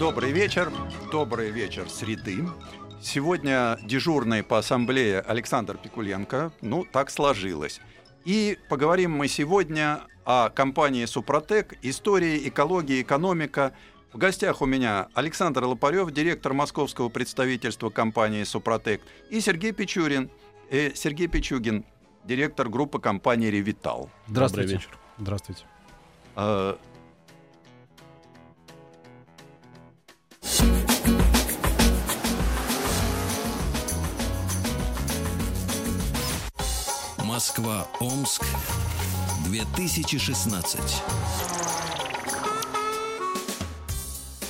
Добрый вечер, добрый вечер среды. Сегодня дежурный по ассамблее Александр Пикуленко. Ну, так сложилось. И поговорим мы сегодня о компании «Супротек», истории, экологии, экономика. В гостях у меня Александр Лопарев, директор московского представительства компании «Супротек», и Сергей Печурин, э, Сергей Печугин, директор группы компании «Ревитал». Здравствуйте. Добрый вечер. Здравствуйте. Э, Москва-Омск 2016.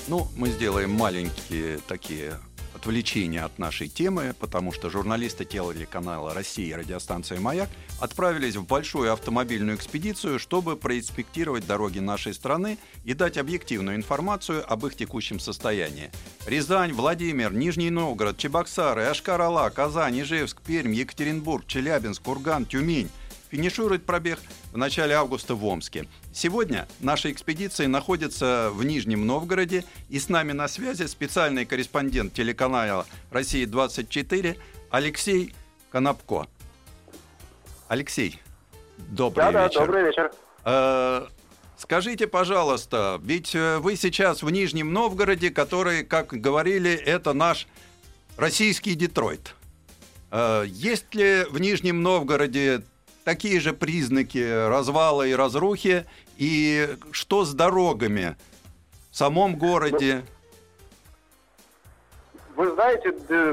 Ну, мы сделаем маленькие такие отвлечения от нашей темы, потому что журналисты телеканала России радиостанции «Маяк» отправились в большую автомобильную экспедицию, чтобы проинспектировать дороги нашей страны и дать объективную информацию об их текущем состоянии. Рязань, Владимир, Нижний Новгород, Чебоксары, Ашкар-Ала, Казань, Ижевск, Пермь, Екатеринбург, Челябинск, Курган, Тюмень – Финиширует пробег в начале августа в Омске. Сегодня наша экспедиция находится в Нижнем Новгороде, и с нами на связи специальный корреспондент телеканала «Россия-24» Алексей Конопко. Алексей, добрый да, вечер. Да, добрый вечер. Э, скажите, пожалуйста, ведь э, вы сейчас в Нижнем Новгороде, который, как говорили, это наш российский Детройт. Э, есть ли в Нижнем Новгороде такие же признаки развала и разрухи? И что с дорогами в самом городе? Вы знаете,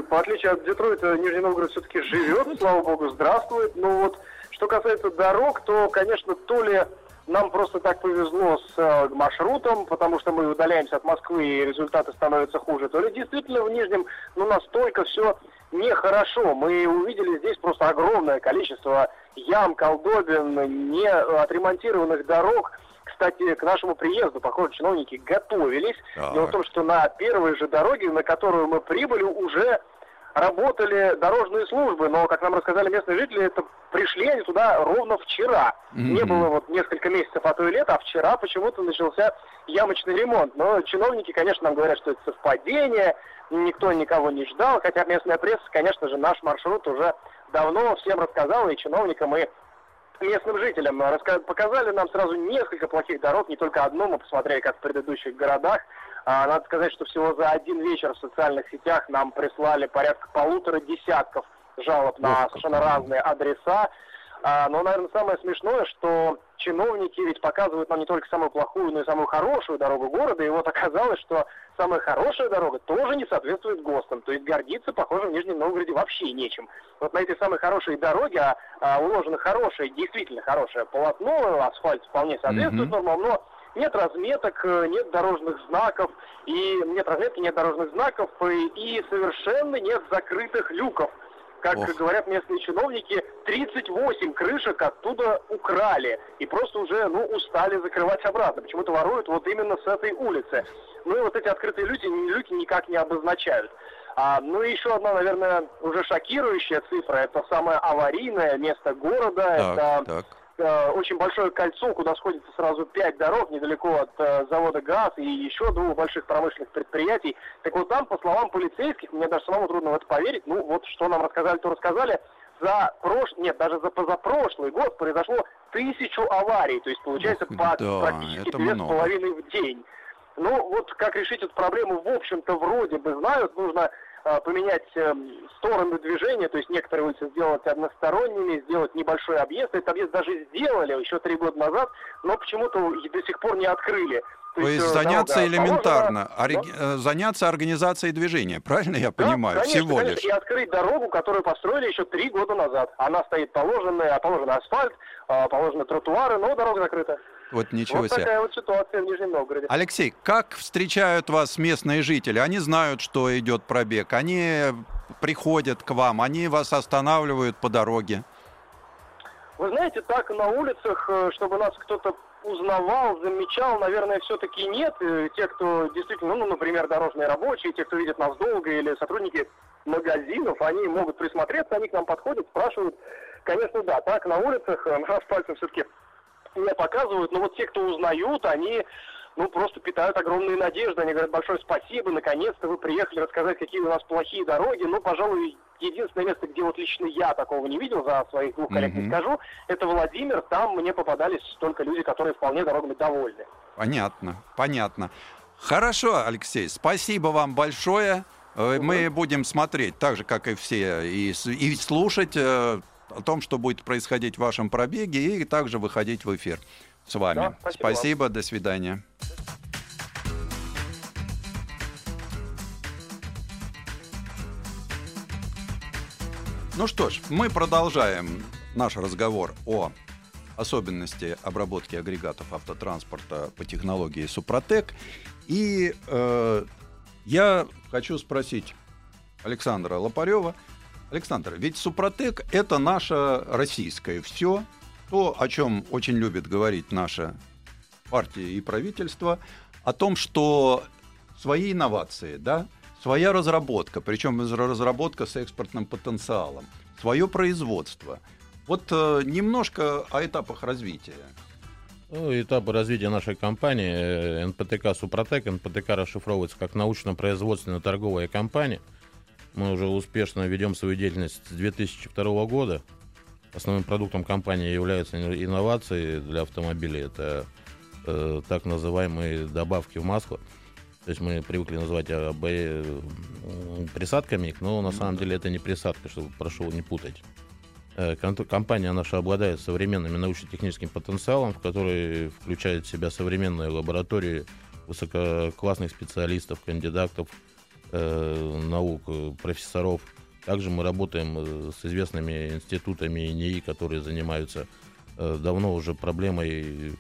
по отличие от Детройта, Нижний Новгород все-таки живет, слава богу, здравствует. Но вот что касается дорог, то, конечно, то ли нам просто так повезло с э, маршрутом, потому что мы удаляемся от Москвы и результаты становятся хуже, то ли действительно в Нижнем ну, настолько все нехорошо. Мы увидели здесь просто огромное количество ям, колдобин, не отремонтированных дорог. Кстати, к нашему приезду, похоже, чиновники готовились. Дело в том, что на первой же дороге, на которую мы прибыли, уже работали дорожные службы, но, как нам рассказали местные жители, это пришли они туда ровно вчера. Mm-hmm. Не было вот несколько месяцев, а то и лет, а вчера почему-то начался ямочный ремонт. Но чиновники, конечно, нам говорят, что это совпадение, никто никого не ждал, хотя местная пресса, конечно же, наш маршрут уже давно всем рассказала, и чиновникам, и местным жителям. Раска... Показали нам сразу несколько плохих дорог, не только одну, мы посмотрели, как в предыдущих городах. А, надо сказать, что всего за один вечер в социальных сетях нам прислали порядка полутора десятков жалоб на совершенно разные адреса. А, но, наверное, самое смешное, что чиновники ведь показывают нам не только самую плохую, но и самую хорошую дорогу города. И вот оказалось, что самая хорошая дорога тоже не соответствует ГОСТам. То есть гордиться, похоже, в Нижнем Новгороде вообще нечем. Вот на этой самой хорошей дороге а, а, уложено хорошее, действительно хорошее полотно, асфальт вполне соответствует mm-hmm. нормам, но нет разметок, э, нет дорожных знаков, и нет разметки, нет дорожных знаков, и, и совершенно нет закрытых люков как Ох. говорят местные чиновники, 38 крышек оттуда украли. И просто уже, ну, устали закрывать обратно. Почему-то воруют вот именно с этой улицы. Ну и вот эти открытые люки, люки никак не обозначают. А, ну и еще одна, наверное, уже шокирующая цифра. Это самое аварийное место города. Так, это так э, очень большое кольцо, куда сходится сразу пять дорог недалеко от э, завода ГАЗ и еще двух больших промышленных предприятий. Так вот там, по словам полицейских, мне даже самому трудно в это поверить, ну вот что нам рассказали, то рассказали, за прош... нет, даже за позапрошлый год произошло тысячу аварий, то есть получается Ух, по да, практически две с половиной в день. Ну, вот как решить эту проблему, в общем-то, вроде бы знают, нужно поменять эм, стороны движения, то есть некоторые улицы сделать односторонними, сделать небольшой объезд. Этот объезд даже сделали еще три года назад, но почему-то до сих пор не открыли. То, То есть, есть заняться дорога элементарно, ори... да? заняться организацией движения, правильно я да, понимаю? Конечно, Всего конечно, лишь. И открыть дорогу, которую построили еще три года назад. Она стоит положенная, положен асфальт, положены тротуары, но дорога закрыта. Вот ничего вот себе. такая вот ситуация в Нижнем Новгороде. Алексей, как встречают вас местные жители? Они знают, что идет пробег, они приходят к вам, они вас останавливают по дороге. Вы знаете, так на улицах, э, чтобы нас кто-то узнавал, замечал, наверное, все-таки нет. Э, те, кто действительно, ну, например, дорожные рабочие, те, кто видит нас долго, или сотрудники магазинов, они могут присмотреться, они к нам подходят, спрашивают. Конечно, да, так на улицах э, нас пальцем все-таки не показывают, но вот те, кто узнают, они ну, просто питают огромные надежды. Они говорят, большое спасибо, наконец-то вы приехали рассказать, какие у нас плохие дороги. Ну, пожалуй, единственное место, где вот лично я такого не видел, за своих двух коллег mm-hmm. не скажу, это Владимир. Там мне попадались только люди, которые вполне дорогами довольны. Понятно, понятно. Хорошо, Алексей, спасибо вам большое. Угу. Мы будем смотреть, так же, как и все, и, и слушать э, о том, что будет происходить в вашем пробеге, и также выходить в эфир с вами. Да, спасибо, спасибо до свидания. Ну что ж, мы продолжаем наш разговор о особенности обработки агрегатов автотранспорта по технологии Супротек. И э, я хочу спросить Александра Лопарева. Александр, ведь Супротек это наше российское все, то, о чем очень любит говорить наша партия и правительство, о том, что свои инновации, да, своя разработка, причем разработка с экспортным потенциалом, свое производство. Вот э, немножко о этапах развития. Ну, этапы развития нашей компании э, НПТК Супротек. НПТК расшифровывается как научно-производственная торговая компания. Мы уже успешно ведем свою деятельность с 2002 года. Основным продуктом компании являются инновации для автомобилей. Это э, так называемые добавки в масло. То есть мы привыкли называть АБ э, присадками, но на самом деле это не присадка, чтобы прошу не путать. Э, компания наша обладает современным научно-техническим потенциалом, в который включает в себя современные лаборатории высококлассных специалистов, кандидатов э, наук, э, профессоров – также мы работаем э, с известными институтами НИИ, которые занимаются э, давно уже проблемой,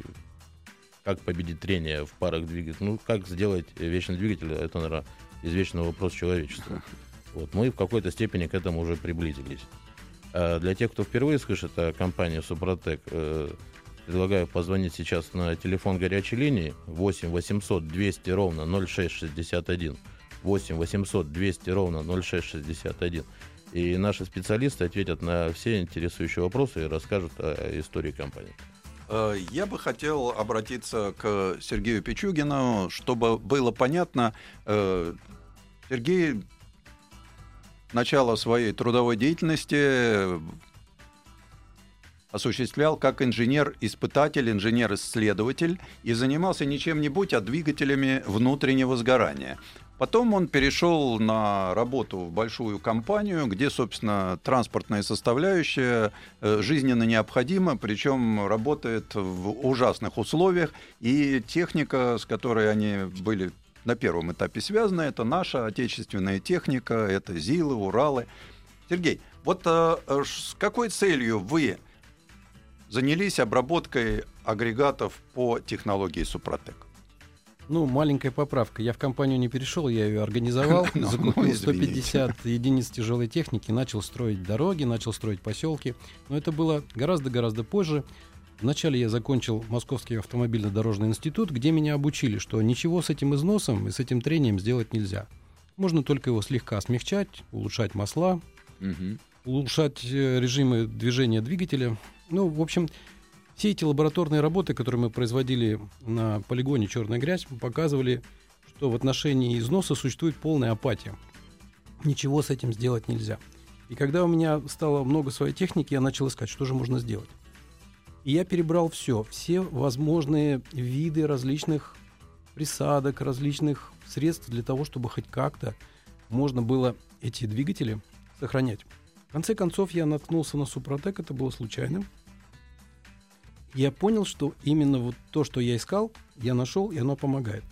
как победить трение в парах двигателей. Ну, как сделать вечный двигатель, это, наверное, извечный вопрос человечества. Вот, мы в какой-то степени к этому уже приблизились. А для тех, кто впервые слышит о компании Супротек, э, предлагаю позвонить сейчас на телефон горячей линии 8 800 200 ровно 0661. 8 800 200 ровно 0661. И наши специалисты ответят на все интересующие вопросы и расскажут о истории компании. Э, я бы хотел обратиться к Сергею Пичугину, чтобы было понятно. Э, Сергей начало своей трудовой деятельности осуществлял как инженер-испытатель, инженер-исследователь и занимался ничем-нибудь, а двигателями внутреннего сгорания. Потом он перешел на работу в большую компанию, где, собственно, транспортная составляющая э, жизненно необходима, причем работает в ужасных условиях. И техника, с которой они были на первом этапе связаны, это наша отечественная техника, это ЗИЛы, Уралы. Сергей, вот э, с какой целью вы занялись обработкой агрегатов по технологии Супротек? Ну, маленькая поправка. Я в компанию не перешел, я ее организовал, ну, закупил 150 единиц тяжелой техники, начал строить дороги, начал строить поселки. Но это было гораздо-гораздо позже. Вначале я закончил Московский автомобильно-дорожный институт, где меня обучили, что ничего с этим износом и с этим трением сделать нельзя. Можно только его слегка смягчать, улучшать масла, угу. улучшать э, режимы движения двигателя. Ну, в общем, все эти лабораторные работы, которые мы производили на полигоне «Черная грязь», показывали, что в отношении износа существует полная апатия. Ничего с этим сделать нельзя. И когда у меня стало много своей техники, я начал искать, что же можно сделать. И я перебрал все, все возможные виды различных присадок, различных средств для того, чтобы хоть как-то можно было эти двигатели сохранять. В конце концов, я наткнулся на Супротек, это было случайным. Я понял, что именно вот то, что я искал, я нашел, и оно помогает.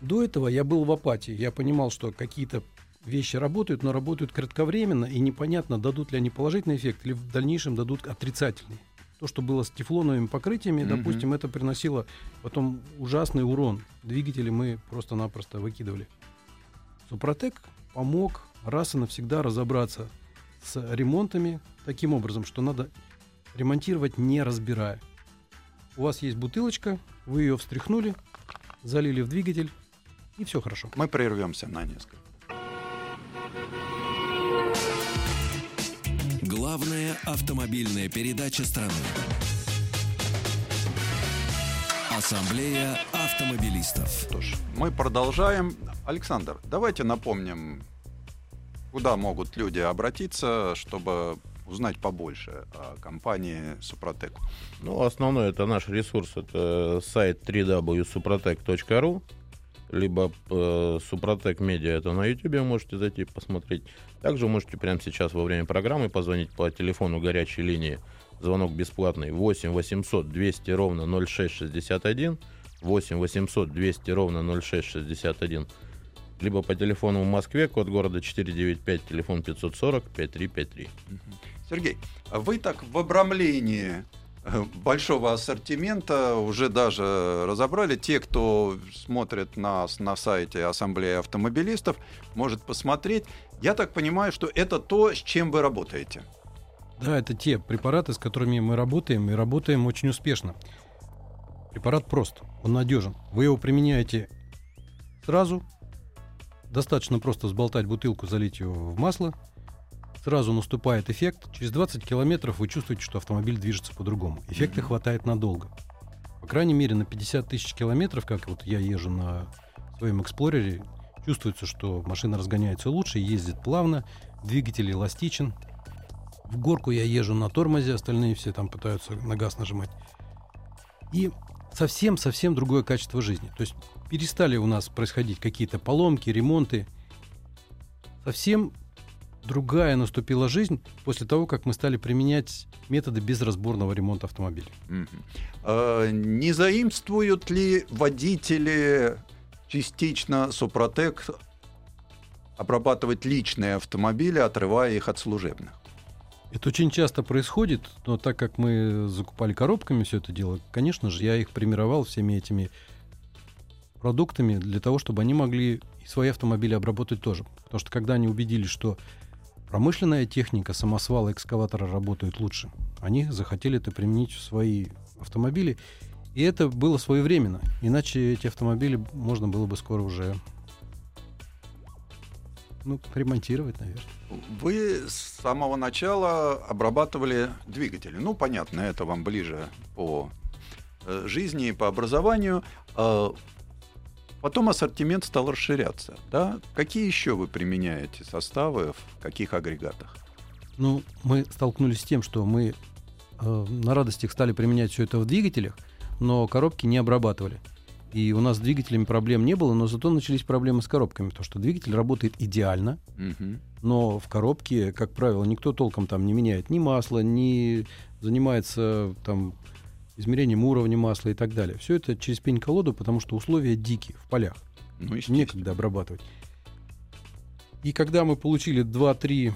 До этого я был в апатии. Я понимал, что какие-то вещи работают, но работают кратковременно, и непонятно, дадут ли они положительный эффект, или в дальнейшем дадут отрицательный. То, что было с тефлоновыми покрытиями, Мгм. допустим, это приносило потом ужасный урон. Двигатели мы просто-напросто выкидывали. Супротек помог раз и навсегда разобраться с ремонтами таким образом, что надо ремонтировать не разбирая. У вас есть бутылочка, вы ее встряхнули, залили в двигатель, и все хорошо. Мы прервемся на несколько. Главная автомобильная передача страны. Ассамблея автомобилистов. Что ж, мы продолжаем. Александр, давайте напомним, куда могут люди обратиться, чтобы узнать побольше о компании Супротек. Ну, основной это наш ресурс, это сайт www.suprotec.ru, либо э, Супротек Медиа, это на YouTube можете зайти посмотреть. Также можете прямо сейчас во время программы позвонить по телефону горячей линии. Звонок бесплатный 8 800 200 ровно 0661, 8 800 200 ровно 0661, либо по телефону в Москве, код города 495, телефон 540 5353. Сергей, вы так в обрамлении э, большого ассортимента уже даже разобрали. Те, кто смотрит нас на сайте Ассамблеи автомобилистов, может посмотреть. Я так понимаю, что это то, с чем вы работаете. Да, это те препараты, с которыми мы работаем, и работаем очень успешно. Препарат прост, он надежен. Вы его применяете сразу. Достаточно просто сболтать бутылку, залить ее в масло. Сразу наступает эффект. Через 20 километров вы чувствуете, что автомобиль движется по-другому. Эффекта Мгм. хватает надолго. По крайней мере, на 50 тысяч километров, как вот я езжу на своем эксплорере, чувствуется, что машина разгоняется лучше, ездит плавно, двигатель эластичен. В горку я езжу на тормозе, остальные все там пытаются на газ нажимать. И совсем-совсем другое качество жизни. То есть перестали у нас происходить какие-то поломки, ремонты. Совсем другая наступила жизнь после того, как мы стали применять методы безразборного ремонта автомобиля. Мгм. А, Не заимствуют ли водители частично Супротек обрабатывать личные автомобили, отрывая их от служебных? Это очень часто происходит, но так как мы закупали коробками все это дело, конечно же, я их премировал всеми этими продуктами для того, чтобы они могли свои автомобили обработать тоже. Потому что когда они убедились, что промышленная техника, самосвалы, экскаваторы работают лучше, они захотели это применить в свои автомобили. И это было своевременно. Иначе эти автомобили можно было бы скоро уже ну, ремонтировать, наверное. Вы с самого начала обрабатывали двигатели. Ну, понятно, это вам ближе по э, жизни по образованию. Потом ассортимент стал расширяться. Да? Какие еще вы применяете составы, в каких агрегатах? Ну, мы столкнулись с тем, что мы э, на радостях стали применять все это в двигателях, но коробки не обрабатывали. И у нас с двигателями проблем не было, но зато начались проблемы с коробками, потому что двигатель работает идеально, Мгм. но в коробке, как правило, никто толком там не меняет ни масло, ни занимается там измерением уровня масла и так далее. Все это через пень-колоду, потому что условия дикие в полях. Ну. Некогда обрабатывать. И когда мы получили 2-3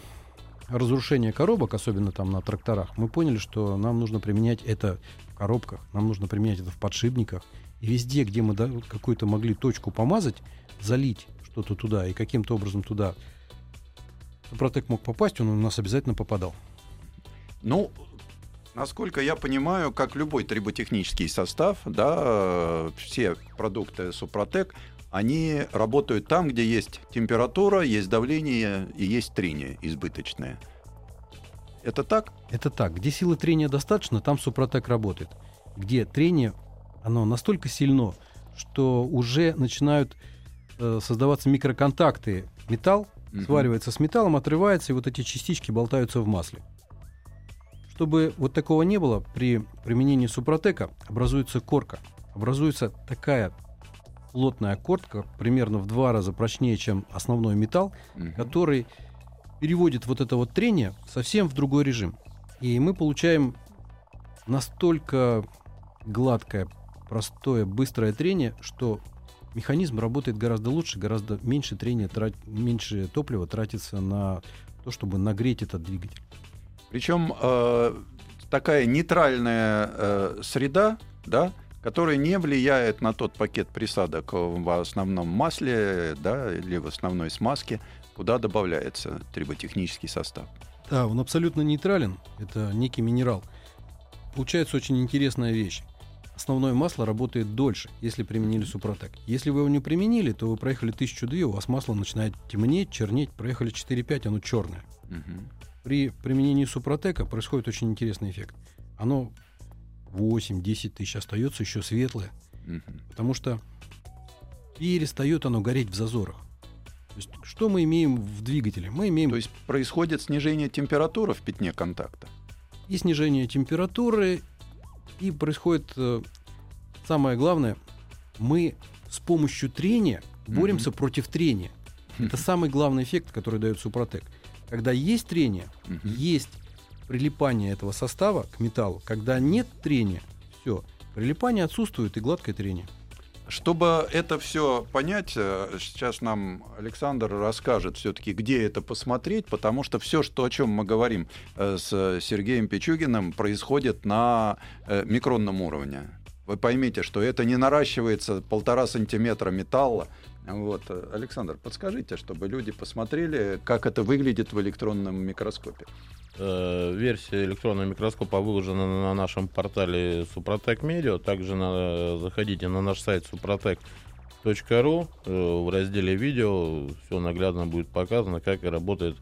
разрушения коробок, особенно там на тракторах, мы поняли, что нам нужно применять это в коробках, нам нужно применять это в подшипниках. И везде, где мы да, какую-то могли точку помазать, залить что-то туда и каким-то образом туда Супротек мог попасть, он у нас обязательно попадал. Ну, насколько я понимаю, как любой триботехнический состав, да, э, все продукты Супротек, они работают там, где есть температура, есть давление и есть трение избыточное. Это так? Это так. Где силы трения достаточно, там Супротек работает. Где трение, оно настолько сильно, что уже начинают э, создаваться микроконтакты. Металл Мгм. сваривается с металлом, отрывается, и вот эти частички болтаются в масле. Чтобы вот такого не было, при применении Супротека образуется корка. Образуется такая плотная корка, примерно в два раза прочнее, чем основной металл, Мгм. который переводит вот это вот трение совсем в другой режим. И мы получаем настолько гладкое, простое, быстрое трение, что механизм работает гораздо лучше, гораздо меньше трения, трат... меньше топлива тратится на то, чтобы нагреть этот двигатель. Причем э, такая нейтральная э, среда, да, которая не влияет на тот пакет присадок в основном масле, да, или в основной смазке, куда добавляется триботехнический состав. Да, он абсолютно нейтрален. Это некий минерал. Получается очень интересная вещь. Основное масло работает дольше, если применили Супротек. Если вы его не применили, то вы проехали тысячу две, у вас масло начинает темнеть, чернеть, проехали 4-5, оно черное. Мгм. При применении Супротека происходит очень интересный эффект. Оно 8-10 тысяч остается еще светлое, Мгм. потому что перестает оно гореть в зазорах. То есть, что мы имеем в двигателе? Мы имеем То есть происходит снижение температуры в пятне контакта. и снижение температуры, и происходит э, самое главное, мы с помощью трения боремся против трения. Это самый главный эффект, который дает Супротек. Когда есть трение, Мгм. есть прилипание этого состава к металлу. Когда нет трения, все, прилипание отсутствует и гладкое трение. Чтобы это все понять, э, сейчас нам Александр расскажет все-таки, где это посмотреть, потому что все, что, о чем мы говорим э, с Сергеем Пичугиным, происходит на э, микронном уровне. Вы поймите, что это не наращивается полтора сантиметра металла. Вот. э, Александр, подскажите, чтобы люди посмотрели, как это выглядит в электронном микроскопе. Э, Версия электронного микроскопа выложена на нашем портале Супротек Медиа. Также на- заходите на наш сайт suprotec.ru. Э, В разделе видео все наглядно будет показано, как работает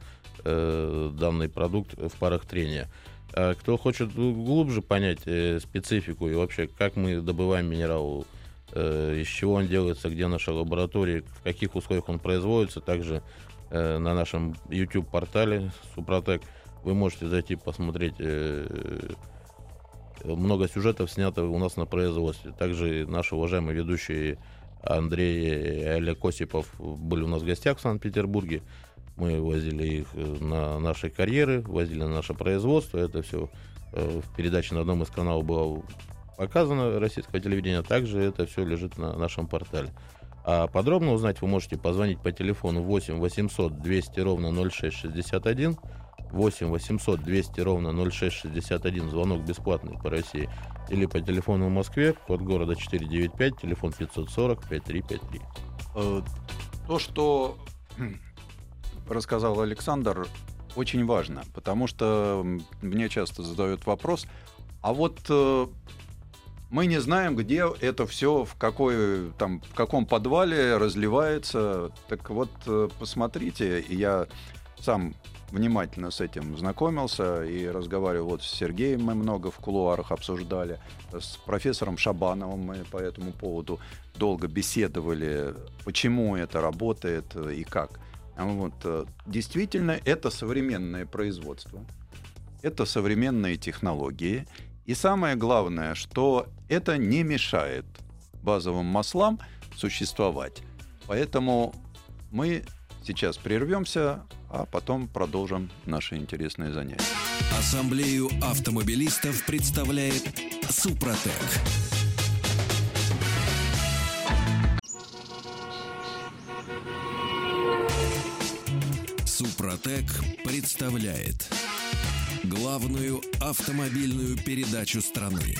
данный продукт в парах трения. А Кто хочет глубже понять специфику и вообще, как мы добываем минерал, э, из чего он делается, где наша лаборатория, в каких условиях он производится, также э, на нашем YouTube-портале Супротек вы можете зайти посмотреть. э, много сюжетов снято у нас на производстве. Также наши уважаемые ведущие Андрей и Олег Осипов были у нас в гостях в Санкт-Петербурге. Мы возили их э, на наши карьеры, возили на наше производство. Это все в передаче на одном из каналов было показано российского телевидения. Также это все лежит на нашем портале. А подробно узнать вы можете позвонить по телефону 8 800 200 ровно 0661 8 800 200 ровно 0661, звонок бесплатный по России, или по телефону в Москве, код города 495, телефон 540 5353. Э, То, что рассказал Александр, очень важно, потому что мне часто задают вопрос, а вот э, мы не знаем, где это все, в, какой, там, в каком подвале разливается. Так вот, э, посмотрите, я сам внимательно с этим знакомился и разговаривал вот с Сергеем, мы много в кулуарах обсуждали, с профессором Шабановым мы по этому поводу долго беседовали, почему это работает э, и как. А Вот. э, Действительно, это современное производство, это современные технологии. И самое главное, что это не мешает базовым маслам существовать. Поэтому мы сейчас прервемся, а потом продолжим наши интересные занятия. Ассамблею автомобилистов представляет Супротек. Супротек представляет главную автомобильную передачу страны.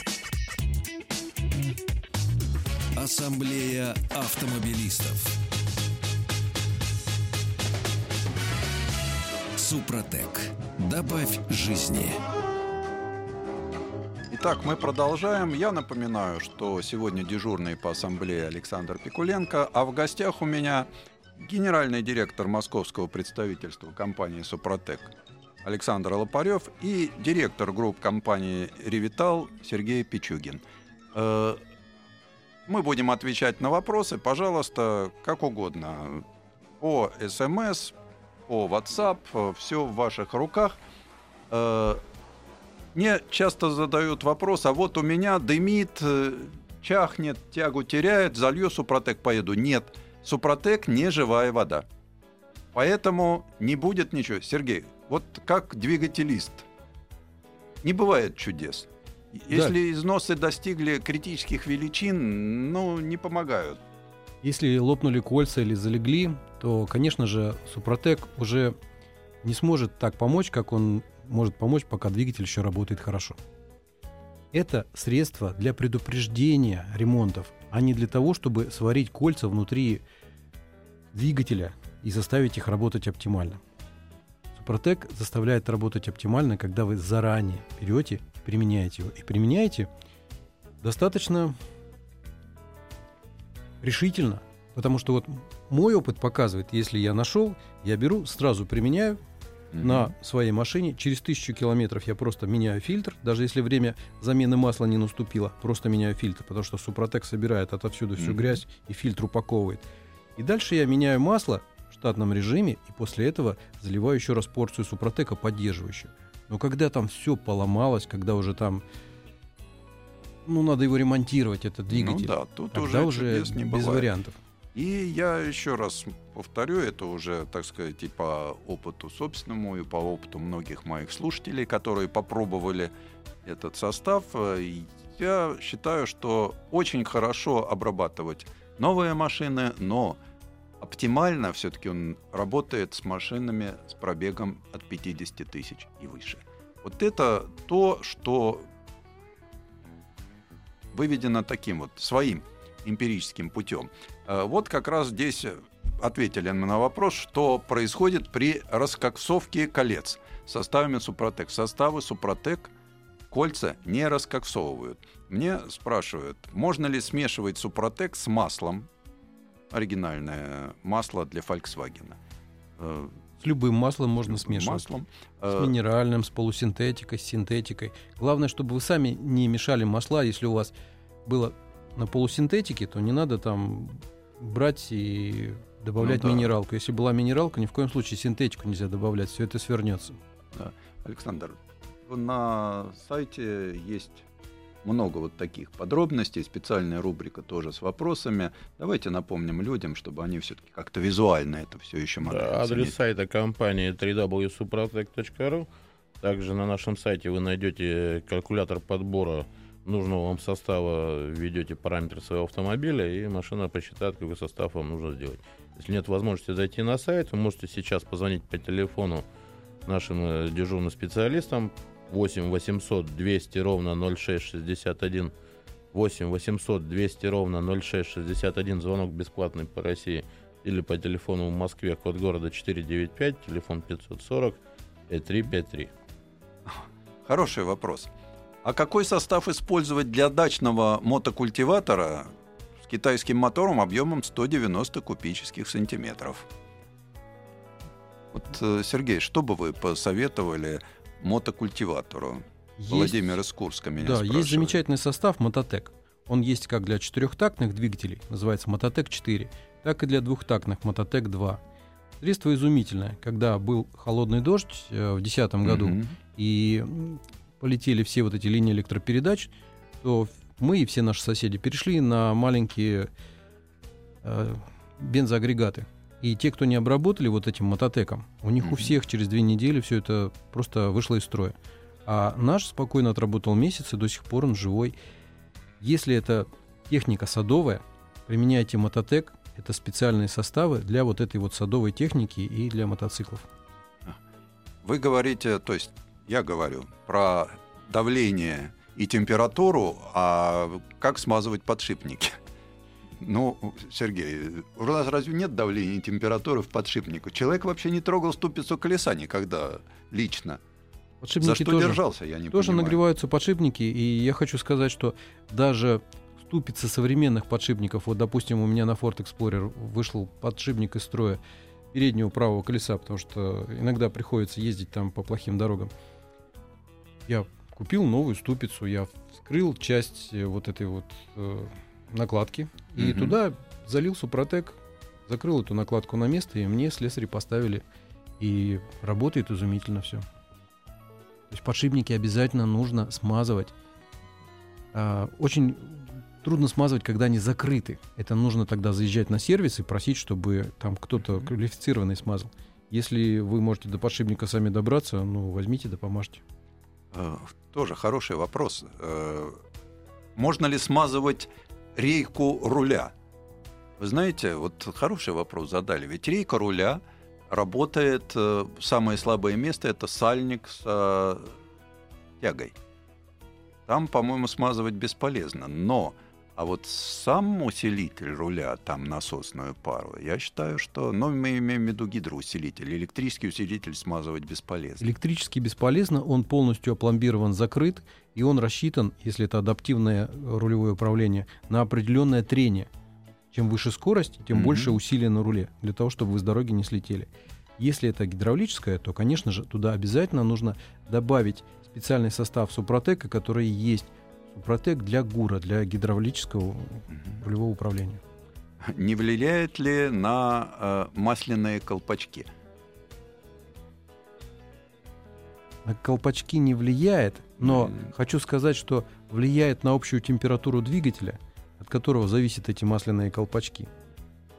Ассамблея автомобилистов. Супротек. Добавь жизни. Итак, мы продолжаем. Я напоминаю, что сегодня дежурный по ассамблее Александр Пикуленко, а в гостях у меня генеральный директор московского представительства компании «Супротек» Александр Лопарев и директор групп компании «Ревитал» Сергей Пичугин. Э, Мы будем отвечать на вопросы, пожалуйста, как угодно. По СМС, по WhatsApp, все в ваших руках. Э, мне часто задают вопрос, а вот у меня дымит, э, чахнет, тягу теряет, залью Супротек, поеду. Нет, Супротек не живая вода. Поэтому не будет ничего. Сергей, вот как двигателист, не бывает чудес. Если износы достигли критических величин, ну, не помогают. Если лопнули кольца или залегли, то, конечно же, Супротек уже не сможет так помочь, как он может помочь, пока двигатель еще работает хорошо. Это средство для предупреждения ремонтов, а не для того, чтобы сварить кольца внутри двигателя и заставить их работать оптимально. Супротек заставляет работать оптимально, когда вы заранее берете, применяете его. И применяете достаточно решительно, потому что вот мой опыт показывает, если я нашел, я беру, сразу применяю на своей машине. Через тысячу километров я просто меняю фильтр, даже если время замены масла не наступило, просто меняю фильтр, потому что Супротек собирает отовсюду всю mm-hmm. грязь и фильтр упаковывает. И дальше я меняю масло штатном режиме, и после этого заливаю еще раз порцию супротека поддерживающую. Но когда там все поломалось, когда уже там ну, надо его ремонтировать, этот двигатель. Ну да, тут Тогда уже, уже не без вариантов. И я еще раз повторю, это уже, так сказать, и по опыту собственному, и по опыту многих моих слушателей, которые попробовали этот состав. Я считаю, что очень хорошо обрабатывать новые машины, но оптимально все-таки он работает с машинами с пробегом от 50 тысяч и выше. Вот это то, что выведено таким вот своим эмпирическим путем. Э, вот как раз здесь ответили на вопрос, что происходит при раскоксовке колец составами Супротек. Составы Супротек кольца не раскоксовывают. Мне спрашивают, можно ли смешивать Супротек с маслом, оригинальное масло для Volkswagen. Э, с любым маслом можно смешивать. Маслом. С э, минеральным, с полусинтетикой, с синтетикой. Главное, чтобы вы сами не мешали масла. Если у вас было на полусинтетике, то не надо там брать и добавлять ну, да. минералку. Если была минералка, ни в коем случае синтетику нельзя добавлять, все это свернется. Да. Александр, на сайте есть много вот таких подробностей, специальная рубрика тоже с вопросами. Давайте напомним людям, чтобы они все-таки как-то визуально это все еще могли да, Адрес сайта компании www.suprotec.ru. Также на нашем сайте вы найдете калькулятор подбора нужного вам состава, введете параметры своего автомобиля, и машина посчитает, какой состав вам нужно сделать. Если нет возможности зайти на сайт, вы можете сейчас позвонить по телефону нашим э, дежурным специалистам 8 800 200 ровно 0661 8 800 200 ровно 0661 звонок бесплатный по России или по телефону в Москве. Код города 495 телефон 540 5353 Хороший вопрос. А какой состав использовать для дачного мотокультиватора с китайским мотором объемом 190 кубических сантиметров? Вот, э, Сергей, что бы вы посоветовали мотокультиватору. Есть, Владимир из Курска меня Да, спрашивает. есть замечательный состав Мототек. Он есть как для четырехтактных двигателей, называется Мототек 4, так и для двухтактных Мототек 2. Средство изумительное. Когда был холодный дождь э, в 2010 году угу. и полетели все вот эти линии электропередач, то мы и все наши соседи перешли на маленькие э, бензоагрегаты. И те, кто не обработали вот этим мототеком, у них mm-hmm. у всех через две недели все это просто вышло из строя. А наш спокойно отработал месяц, и до сих пор он живой. Если это техника садовая, применяйте мототек. Это специальные составы для вот этой вот садовой техники и для мотоциклов. Вы говорите, то есть я говорю про давление и температуру, а как смазывать подшипники? Ну, Сергей, у нас разве нет давления и температуры в подшипнику? Человек вообще не трогал ступицу колеса никогда лично. Подшипники За что тоже, держался, я не Тоже понимаю. нагреваются подшипники, и я хочу сказать, что даже ступицы современных подшипников, вот, допустим, у меня на Ford Explorer вышел подшипник из строя переднего правого колеса, потому что иногда приходится ездить там по плохим дорогам. Я купил новую ступицу, я вскрыл часть э, вот этой вот э, накладки. И угу. туда залил супротек, закрыл эту накладку на место, и мне слесари поставили. И работает изумительно все. То есть подшипники обязательно нужно смазывать. А, очень трудно смазывать, когда они закрыты. Это нужно тогда заезжать на сервис и просить, чтобы там кто-то квалифицированный смазал. Если вы можете до подшипника сами добраться, ну, возьмите да помажьте. А, тоже хороший вопрос. Э, можно ли смазывать рейку руля? Вы знаете, вот хороший вопрос задали. Ведь рейка руля работает, э, самое слабое место это сальник с э, тягой. Там, по-моему, смазывать бесполезно. Но а вот сам усилитель руля, там насосную пару, я считаю, что, ну, мы имеем в виду гидроусилитель, электрический усилитель смазывать бесполезно. Электрически бесполезно, он полностью опломбирован, закрыт, и он рассчитан, если это адаптивное рулевое управление, на определенное трение. Чем выше скорость, тем mm-hmm. больше усилия на руле, для того, чтобы вы с дороги не слетели. Если это гидравлическое, то, конечно же, туда обязательно нужно добавить специальный состав Супротека, который есть Супротек для ГУРа, для гидравлического рулевого управления. Не влияет ли на э, масляные колпачки? На колпачки не влияет, но mm. хочу сказать, что влияет на общую температуру двигателя, от которого зависят эти масляные колпачки,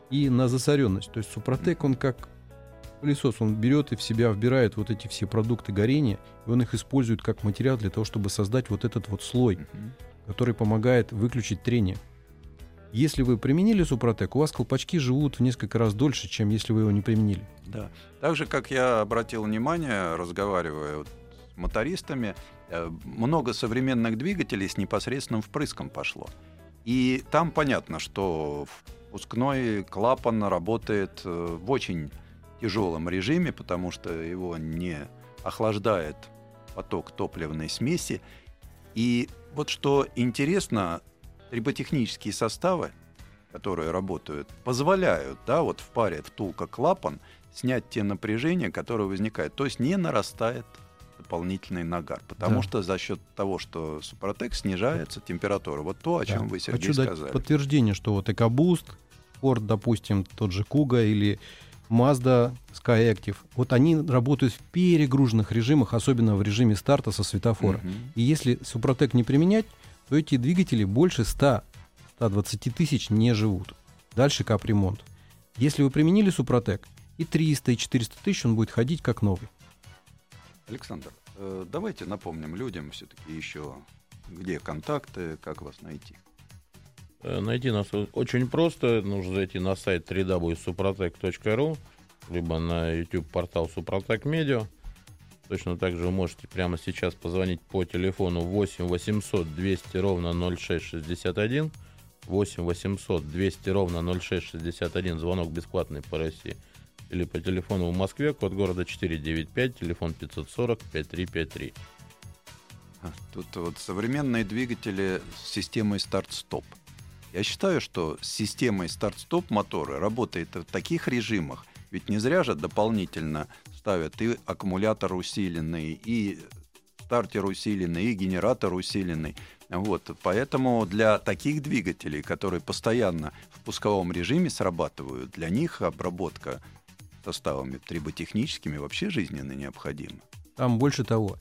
и на засоренность. То есть Супротек, он как пылесос, он берет и в себя вбирает вот эти все продукты горения, и он их использует как материал для того, чтобы создать вот этот вот слой, который помогает выключить трение. Если вы применили Супротек, у вас колпачки живут в несколько раз дольше, чем если вы его не применили. Да. Так же, как я обратил внимание, разговаривая вот с мотористами, э, много современных двигателей с непосредственным впрыском пошло. И там понятно, что впускной клапан работает э, в очень тяжелом режиме, потому что его не охлаждает поток топливной смеси. И вот что интересно, триботехнические составы, которые работают, позволяют, да, вот в паре втулка-клапан снять те напряжения, которые возникают. То есть не нарастает дополнительный нагар, потому да. что за счет того, что Супротек снижается температура. Вот то, о чем да. вы, Сергей, Хочу сказали. дать подтверждение, что вот EcoBoost, Ford, допустим, тот же Куга или Mazda Skyactiv, вот они работают в перегруженных режимах, особенно в режиме старта со светофора. Uh-huh. И если Супротек не применять, то эти двигатели больше 100-120 тысяч не живут. Дальше капремонт. Если вы применили Супротек, и 300, и 400 тысяч он будет ходить как новый. Александр, э, давайте напомним людям все-таки еще, где контакты, как вас найти. Э, найти нас очень просто. Нужно зайти на сайт www.suprotec.ru либо на YouTube портал Супротек Медиа. Точно так же вы можете прямо сейчас позвонить по телефону 8 800 200 ровно 0661. 8 800 200 ровно 0661. Звонок бесплатный по России. Или по телефону в Москве, код города 495, телефон 540 5353. Тут вот современные двигатели с системой старт-стоп. Я считаю, что с системой старт-стоп мотора работает в таких режимах, ведь не зря же дополнительно ставят и аккумулятор усиленный, и стартер усиленный, и генератор усиленный. Вот, поэтому для таких двигателей, которые постоянно в пусковом режиме срабатывают, для них обработка составами триботехническими вообще жизненно необходима. Там больше того,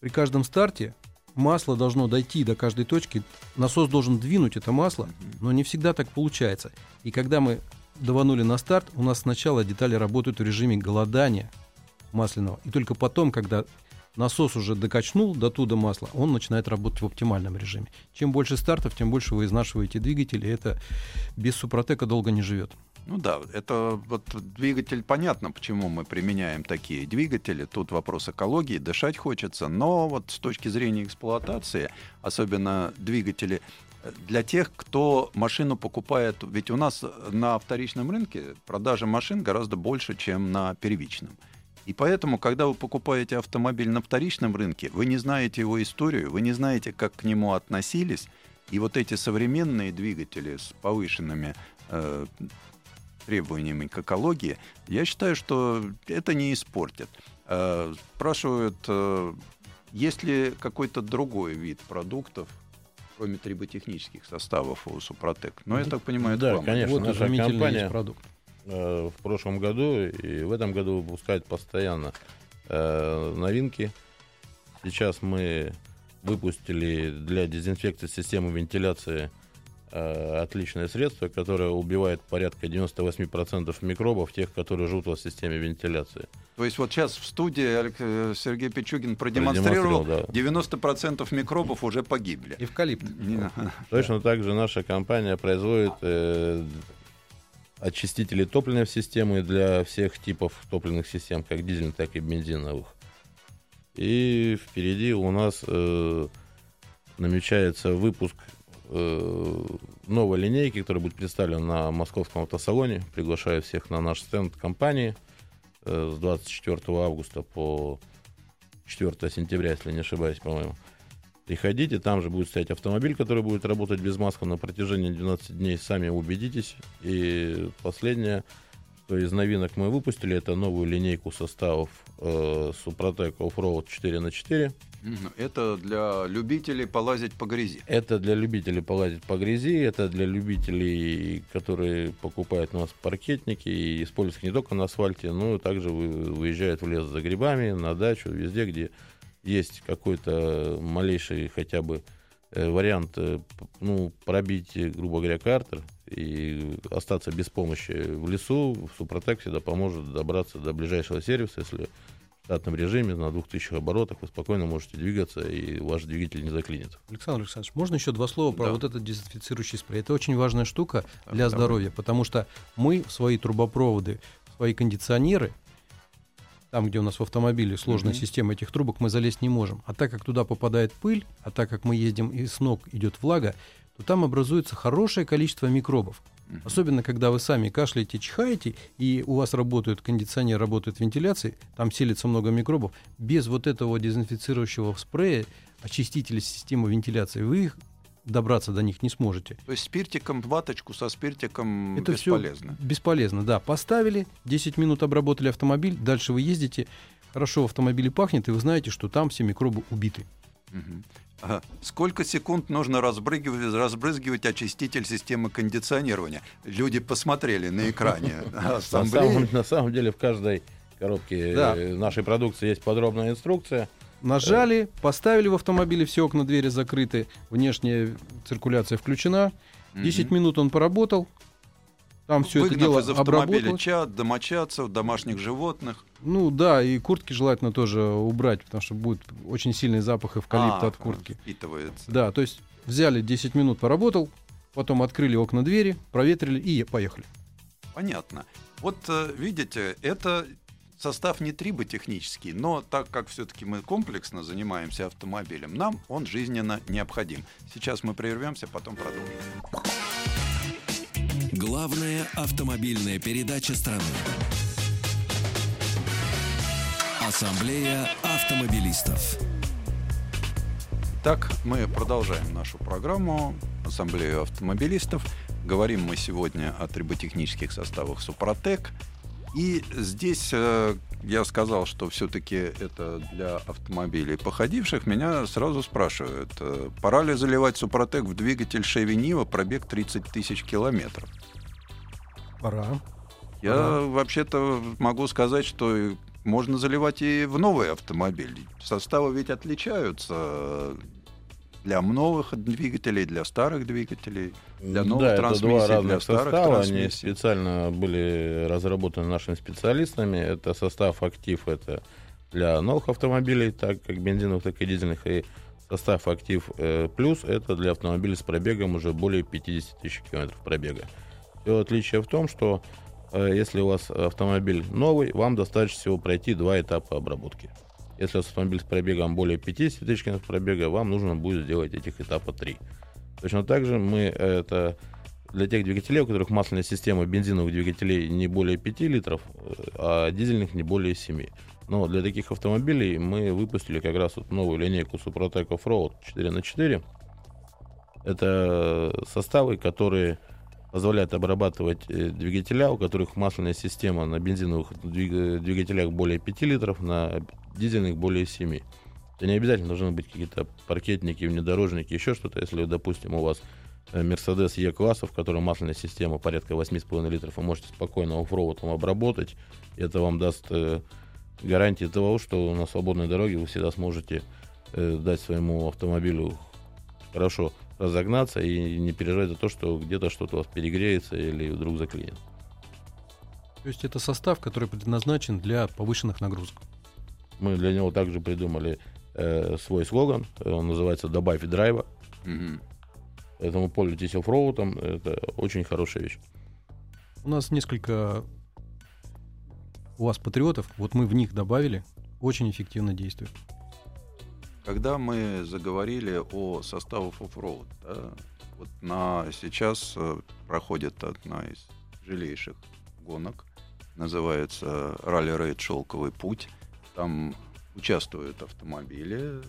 при каждом старте масло должно дойти до каждой точки, насос должен двинуть это масло, но не всегда так получается. И когда мы даванули на старт, у нас сначала детали работают в режиме голодания масляного, и только потом, когда насос уже докачнул до туда масла, он начинает работать в оптимальном режиме. Чем больше стартов, тем больше вы изнашиваете двигатель, и это без супротека долго не живет. Ну да, это вот двигатель, понятно, почему мы применяем такие двигатели. Тут вопрос экологии, дышать хочется. Но вот с точки зрения эксплуатации, особенно двигатели для тех, кто машину покупает, ведь у нас на вторичном рынке продажи машин гораздо больше, чем на первичном. И поэтому, когда вы покупаете автомобиль на вторичном рынке, вы не знаете его историю, вы не знаете, как к нему относились. И вот эти современные двигатели с повышенными э, требованиями к экологии, я считаю, что это не испортит. Э, спрашивают, э, есть ли какой-то другой вид продуктов, кроме триботехнических составов у Супротек? Но ну, я так понимаю, да, вам. конечно, вот наша компания продукт. Э, в прошлом году и в этом году выпускает постоянно новинки. Сейчас мы выпустили для дезинфекции системы вентиляции отличное средство, которое убивает порядка 98% микробов, тех, которые живут в системе вентиляции. То есть вот сейчас в студии э, Сергей Пичугин продемонстрировал, да. 90% микробов уже погибли. Эвкалипт. Точно так же наша компания производит э, очистители топливной системы для всех типов топливных систем, как дизельных, так и бензиновых. И впереди у нас э, намечается выпуск э, новой линейки, которая будет представлена на московском автосалоне. Приглашаю всех на наш стенд компании э, с 24 августа по 4 сентября, если не ошибаюсь, по-моему. Приходите, там же будет стоять автомобиль, который будет работать без маска на протяжении 12 дней. Сами убедитесь. И последнее, что из новинок мы выпустили, это новую линейку составов э, Супротек Offroad 4 на 4 это для любителей полазить по грязи. Это для любителей полазить по грязи, это для любителей, которые покупают у нас паркетники и используют не только на асфальте, но также выезжают в лес за грибами, на дачу, везде, где есть какой-то малейший хотя бы э, вариант э, ну, пробить, грубо говоря, картер и остаться без помощи в лесу, в Супротек всегда поможет добраться до ближайшего сервиса, если штатном режиме на 2000 оборотах вы спокойно можете двигаться, и ваш двигатель не заклинит. Александр Александрович, можно еще два слова про да. вот этот дезинфицирующий спрей? Это очень важная штука для а, здоровья, потому что мы в свои трубопроводы, в свои кондиционеры, там, где у нас в автомобиле сложная mm-hmm. система этих трубок, мы залезть не можем. А так как туда попадает пыль, а так как мы ездим и с ног идет влага, то там образуется хорошее количество микробов. Особенно, когда вы сами кашляете, чихаете, и у вас работает кондиционер, работает вентиляция, там селится много микробов. Без вот этого дезинфицирующего спрея, очистителя системы вентиляции, вы их добраться до них не сможете. То есть спиртиком, ваточку со спиртиком Это бесполезно? Все бесполезно, да. Поставили, 10 минут обработали автомобиль, дальше вы ездите, хорошо в автомобиле пахнет, и вы знаете, что там все микробы убиты. Угу. Сколько секунд нужно разбрызгивать, разбрызгивать очиститель системы кондиционирования? Люди посмотрели на экране на самом, на самом деле в каждой коробке. Э, нашей продукции есть подробная инструкция. Нажали, поставили в автомобиле, все окна, двери закрыты, внешняя циркуляция включена. 10 минут он поработал, там все это дело из автомобиля чат, домочадцев, домашних животных. Ну да, и куртки желательно тоже убрать, потому что будет очень сильный запах эвкалипта а, от куртки. Впитывается. Да, то есть взяли 10 минут, поработал, потом открыли окна двери, проветрили и поехали. Понятно. Вот э, видите, это состав не триботехнический, но так как все-таки мы комплексно занимаемся автомобилем, нам он жизненно необходим. Сейчас мы прервемся, потом продолжим. Главная автомобильная передача страны. Ассамблея автомобилистов. Так, мы продолжаем нашу программу Ассамблею автомобилистов. Говорим мы сегодня о триботехнических составах Супротек. И здесь э, я сказал, что все-таки это для автомобилей походивших. Меня сразу спрашивают, э, пора ли заливать Супротек в двигатель Niva пробег 30 тысяч километров? Пора. Я Пора. вообще-то могу сказать, что можно заливать и в новый автомобиль. Составы ведь отличаются для новых двигателей, для старых двигателей, для новых да, трансмиссий, это два разных для старых состава. Трансмиссий. Они специально были разработаны нашими специалистами. Это состав актив, это для новых автомобилей, так как бензиновых, так и дизельных. И состав актив э, плюс это для автомобилей с пробегом уже более 50 тысяч километров пробега. Все отличие в том, что э, если у вас автомобиль новый, вам достаточно всего пройти два этапа обработки. Если автомобиль с пробегом более 50 тысяч километров пробега, вам нужно будет сделать этих этапа 3. Точно так же мы это для тех двигателей, у которых масляная система бензиновых двигателей не более 5 литров, э, а дизельных не более 7. Но для таких автомобилей мы выпустили как раз вот новую линейку Suprotec Offroad 4 на 4 Это составы, которые позволяет обрабатывать э, двигателя, у которых масляная система на бензиновых двигателях более 5 литров, на дизельных более 7. Это не обязательно должны быть какие-то паркетники, внедорожники, еще что-то. Если, допустим, у вас э, Mercedes E-класса, в котором масляная система порядка 8,5 литров, вы можете спокойно оффроудом обработать. Это вам даст э, гарантии того, что на свободной дороге вы всегда сможете дать своему автомобилю хорошо разогнаться и не переживать за то, что где-то что-то у вас перегреется или вдруг заклинит. То есть это состав, который предназначен для повышенных нагрузок. Мы для него также придумали э, свой слоган. Он называется «Добавь драйва». Мгм. Поэтому пользуйтесь оффроудом. Это очень хорошая вещь. У нас несколько у вас патриотов, вот мы в них добавили, очень эффективно действует. Когда мы заговорили о составах оффроуд, да, вот на сейчас э, проходит одна из тяжелейших гонок, называется ралли-рейд «Шелковый путь». Там участвуют автомобили.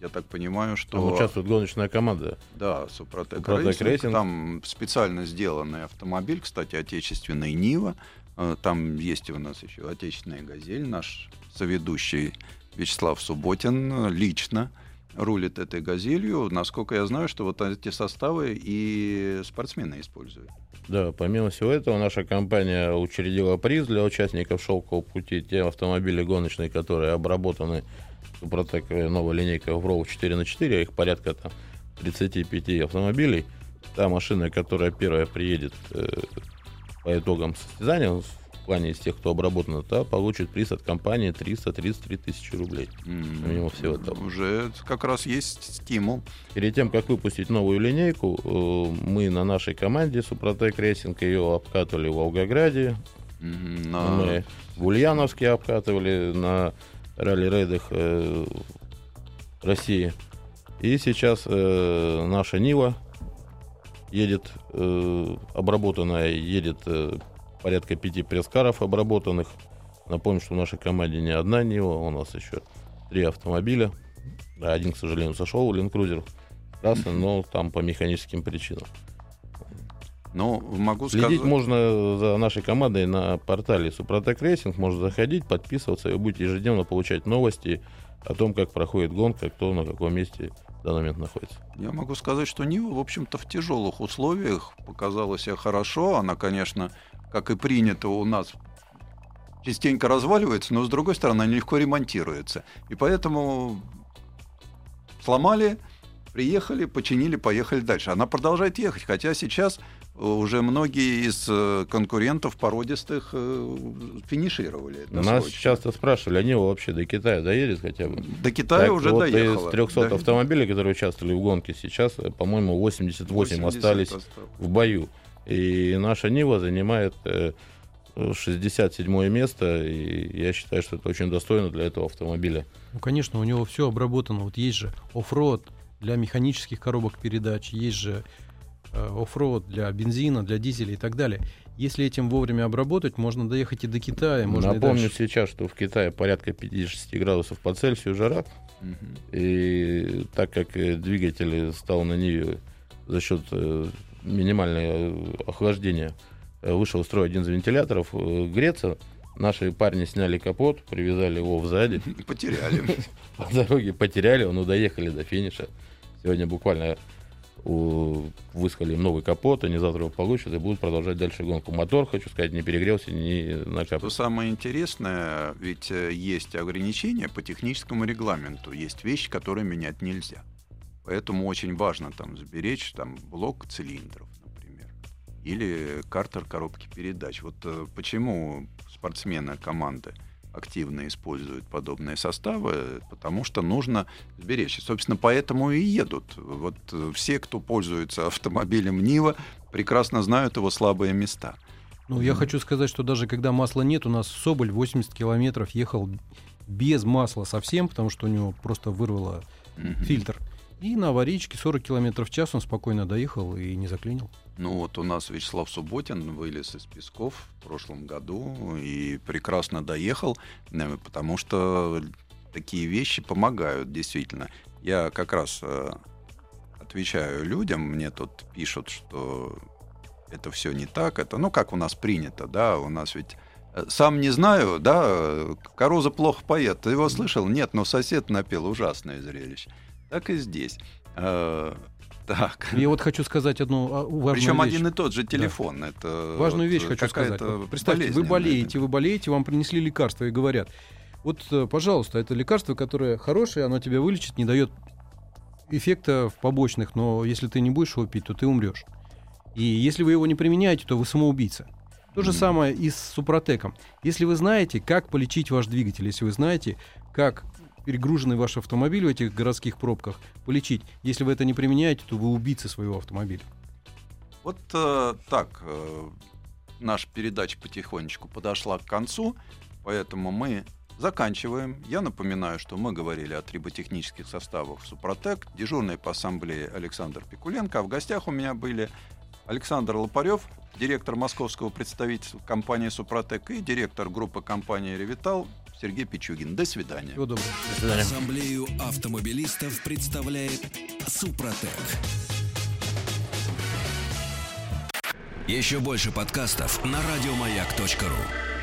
Я так понимаю, что... Там участвует гоночная команда. Да, Супротек Супротек Racing. Racing. Там специально сделанный автомобиль, кстати, отечественный Нива. Э, Там есть у нас еще отечественная «Газель». Наш соведущий Вячеслав Субботин э, лично рулит этой «Газелью». Насколько я знаю, что вот эти составы и спортсмены используют. Да, помимо всего этого, наша компания учредила приз для участников «Шелкового пути». Те автомобили гоночные, которые обработаны Супротек э, новая линейка Евро 4 на 4, их порядка там 35 автомобилей. Та машина, которая первая приедет э, по итогам состязания, плане из тех, кто обработан, та получит приз от компании 333 тысячи рублей. М, Помимо всего этого. Уже как раз есть стимул. Перед тем, как выпустить новую линейку, э, мы на нашей команде Супротек Racing ее обкатывали в Волгограде, на- мы в Ульяновске обкатывали на ралли-рейдах э, России. И сейчас э, наша Нива едет, э, обработанная, едет э, порядка пяти пресс-каров обработанных. Напомню, что в нашей команде не одна Нива, у нас еще три автомобиля. Один, к сожалению, сошел, Land Cruiser трассы, но там по механическим причинам. Но могу Следить сказать... можно за нашей командой на портале Супротек Racing. Можно заходить, подписываться, и вы будете ежедневно получать новости о том, как проходит гонка, кто на каком месте в данный момент находится. Я могу сказать, что Нива, в общем-то, в тяжелых условиях показала себя хорошо. Она, конечно, как и принято у нас, частенько разваливается, но, с другой стороны, она легко ремонтируется. И поэтому сломали, приехали, починили, поехали дальше. Она продолжает ехать, хотя сейчас уже многие из э, конкурентов породистых э, финишировали. Нас досрочно. часто спрашивали, они вообще до Китая доедет хотя бы? До Китая Так уже вот доехала. из 300 Да. автомобилей, которые участвовали в гонке, сейчас, э, по-моему, 88 80 остались осталось. в бою. И наша Нива занимает э, 67 место, и я считаю, что это очень достойно для этого автомобиля. Ну, конечно, у него все обработано. Вот есть же off-road для механических коробок передач, есть же э, off-road для бензина, для дизеля и так далее. Если этим вовремя обработать, можно доехать и до Китая, можно Напомню сейчас, что в Китае порядка 50 градусов по Цельсию жара, Мгм. и так как э, двигатель стал на Ниве за счет минимального э, охлаждения, э, вышел из строя один из вентиляторов э, греться, наши парни сняли капот, привязали его сзади, Потеряли. по дороге потеряли, но доехали до финиша. Сегодня буквально выскали им новый капот, они завтра его получат и будут продолжать дальше гонку. Мотор, хочу сказать, не перегрелся, не Что накапливался. самое интересное, ведь есть ограничения по техническому регламенту, есть вещи, которые менять нельзя. Поэтому очень важно там сберечь там блок цилиндров, например, или картер коробки передач. Вот э, почему спортсмены команды активно используют подобные составы, потому что нужно сберечь. И, собственно, поэтому и едут. Вот э, все, кто пользуется автомобилем Нива, прекрасно знают его слабые места. Ну, я хочу сказать, что даже когда масла нет, у нас Соболь 80 километров ехал без масла совсем, потому что у него просто вырвало Мгм. фильтр. И на аварийке 40 километров в час он спокойно доехал и не заклинил. Ну вот у нас Вячеслав Субботин вылез из Песков в прошлом году и прекрасно доехал, э, потому что такие вещи помогают действительно. Я как раз э, отвечаю людям, мне тут пишут, что это все не так, это, ну как у нас принято, да, у нас ведь э, сам не знаю, да, Короза плохо поет. Ты его слышал? Нет, но сосед напел ужасное зрелище. Так и здесь. Э, Так. Я вот хочу сказать одну а, важную Причем вещь. один и тот же телефон. Это Важную вот вещь хочу сказать. представьте, вы болеете, вы болеете, вам принесли лекарство и говорят, вот, э, пожалуйста, это лекарство, которое хорошее, оно тебя вылечит, не дает эффекта в побочных, но если ты не будешь его пить, то ты умрешь. И если вы его не применяете, то вы самоубийца. То же самое и с Супротеком. Если вы знаете, как полечить ваш двигатель, если вы знаете, как перегруженный ваш автомобиль в этих городских пробках полечить, если вы это не применяете, то вы убийцы своего автомобиля. Вот э, так э, наша передача потихонечку подошла к концу, поэтому мы заканчиваем. Я напоминаю, что мы говорили о триботехнических составах Супротек, дежурный по ассамблее Александр Пикуленко, а в гостях у меня были Александр Лопарев, директор московского представительства компании «Супротек» и директор группы компании «Ревитал» Сергей Пичугин. До свидания. Всего доброго. До свидания. Ассамблею автомобилистов представляет Супротек. Еще больше подкастов на радиомаяк.ру.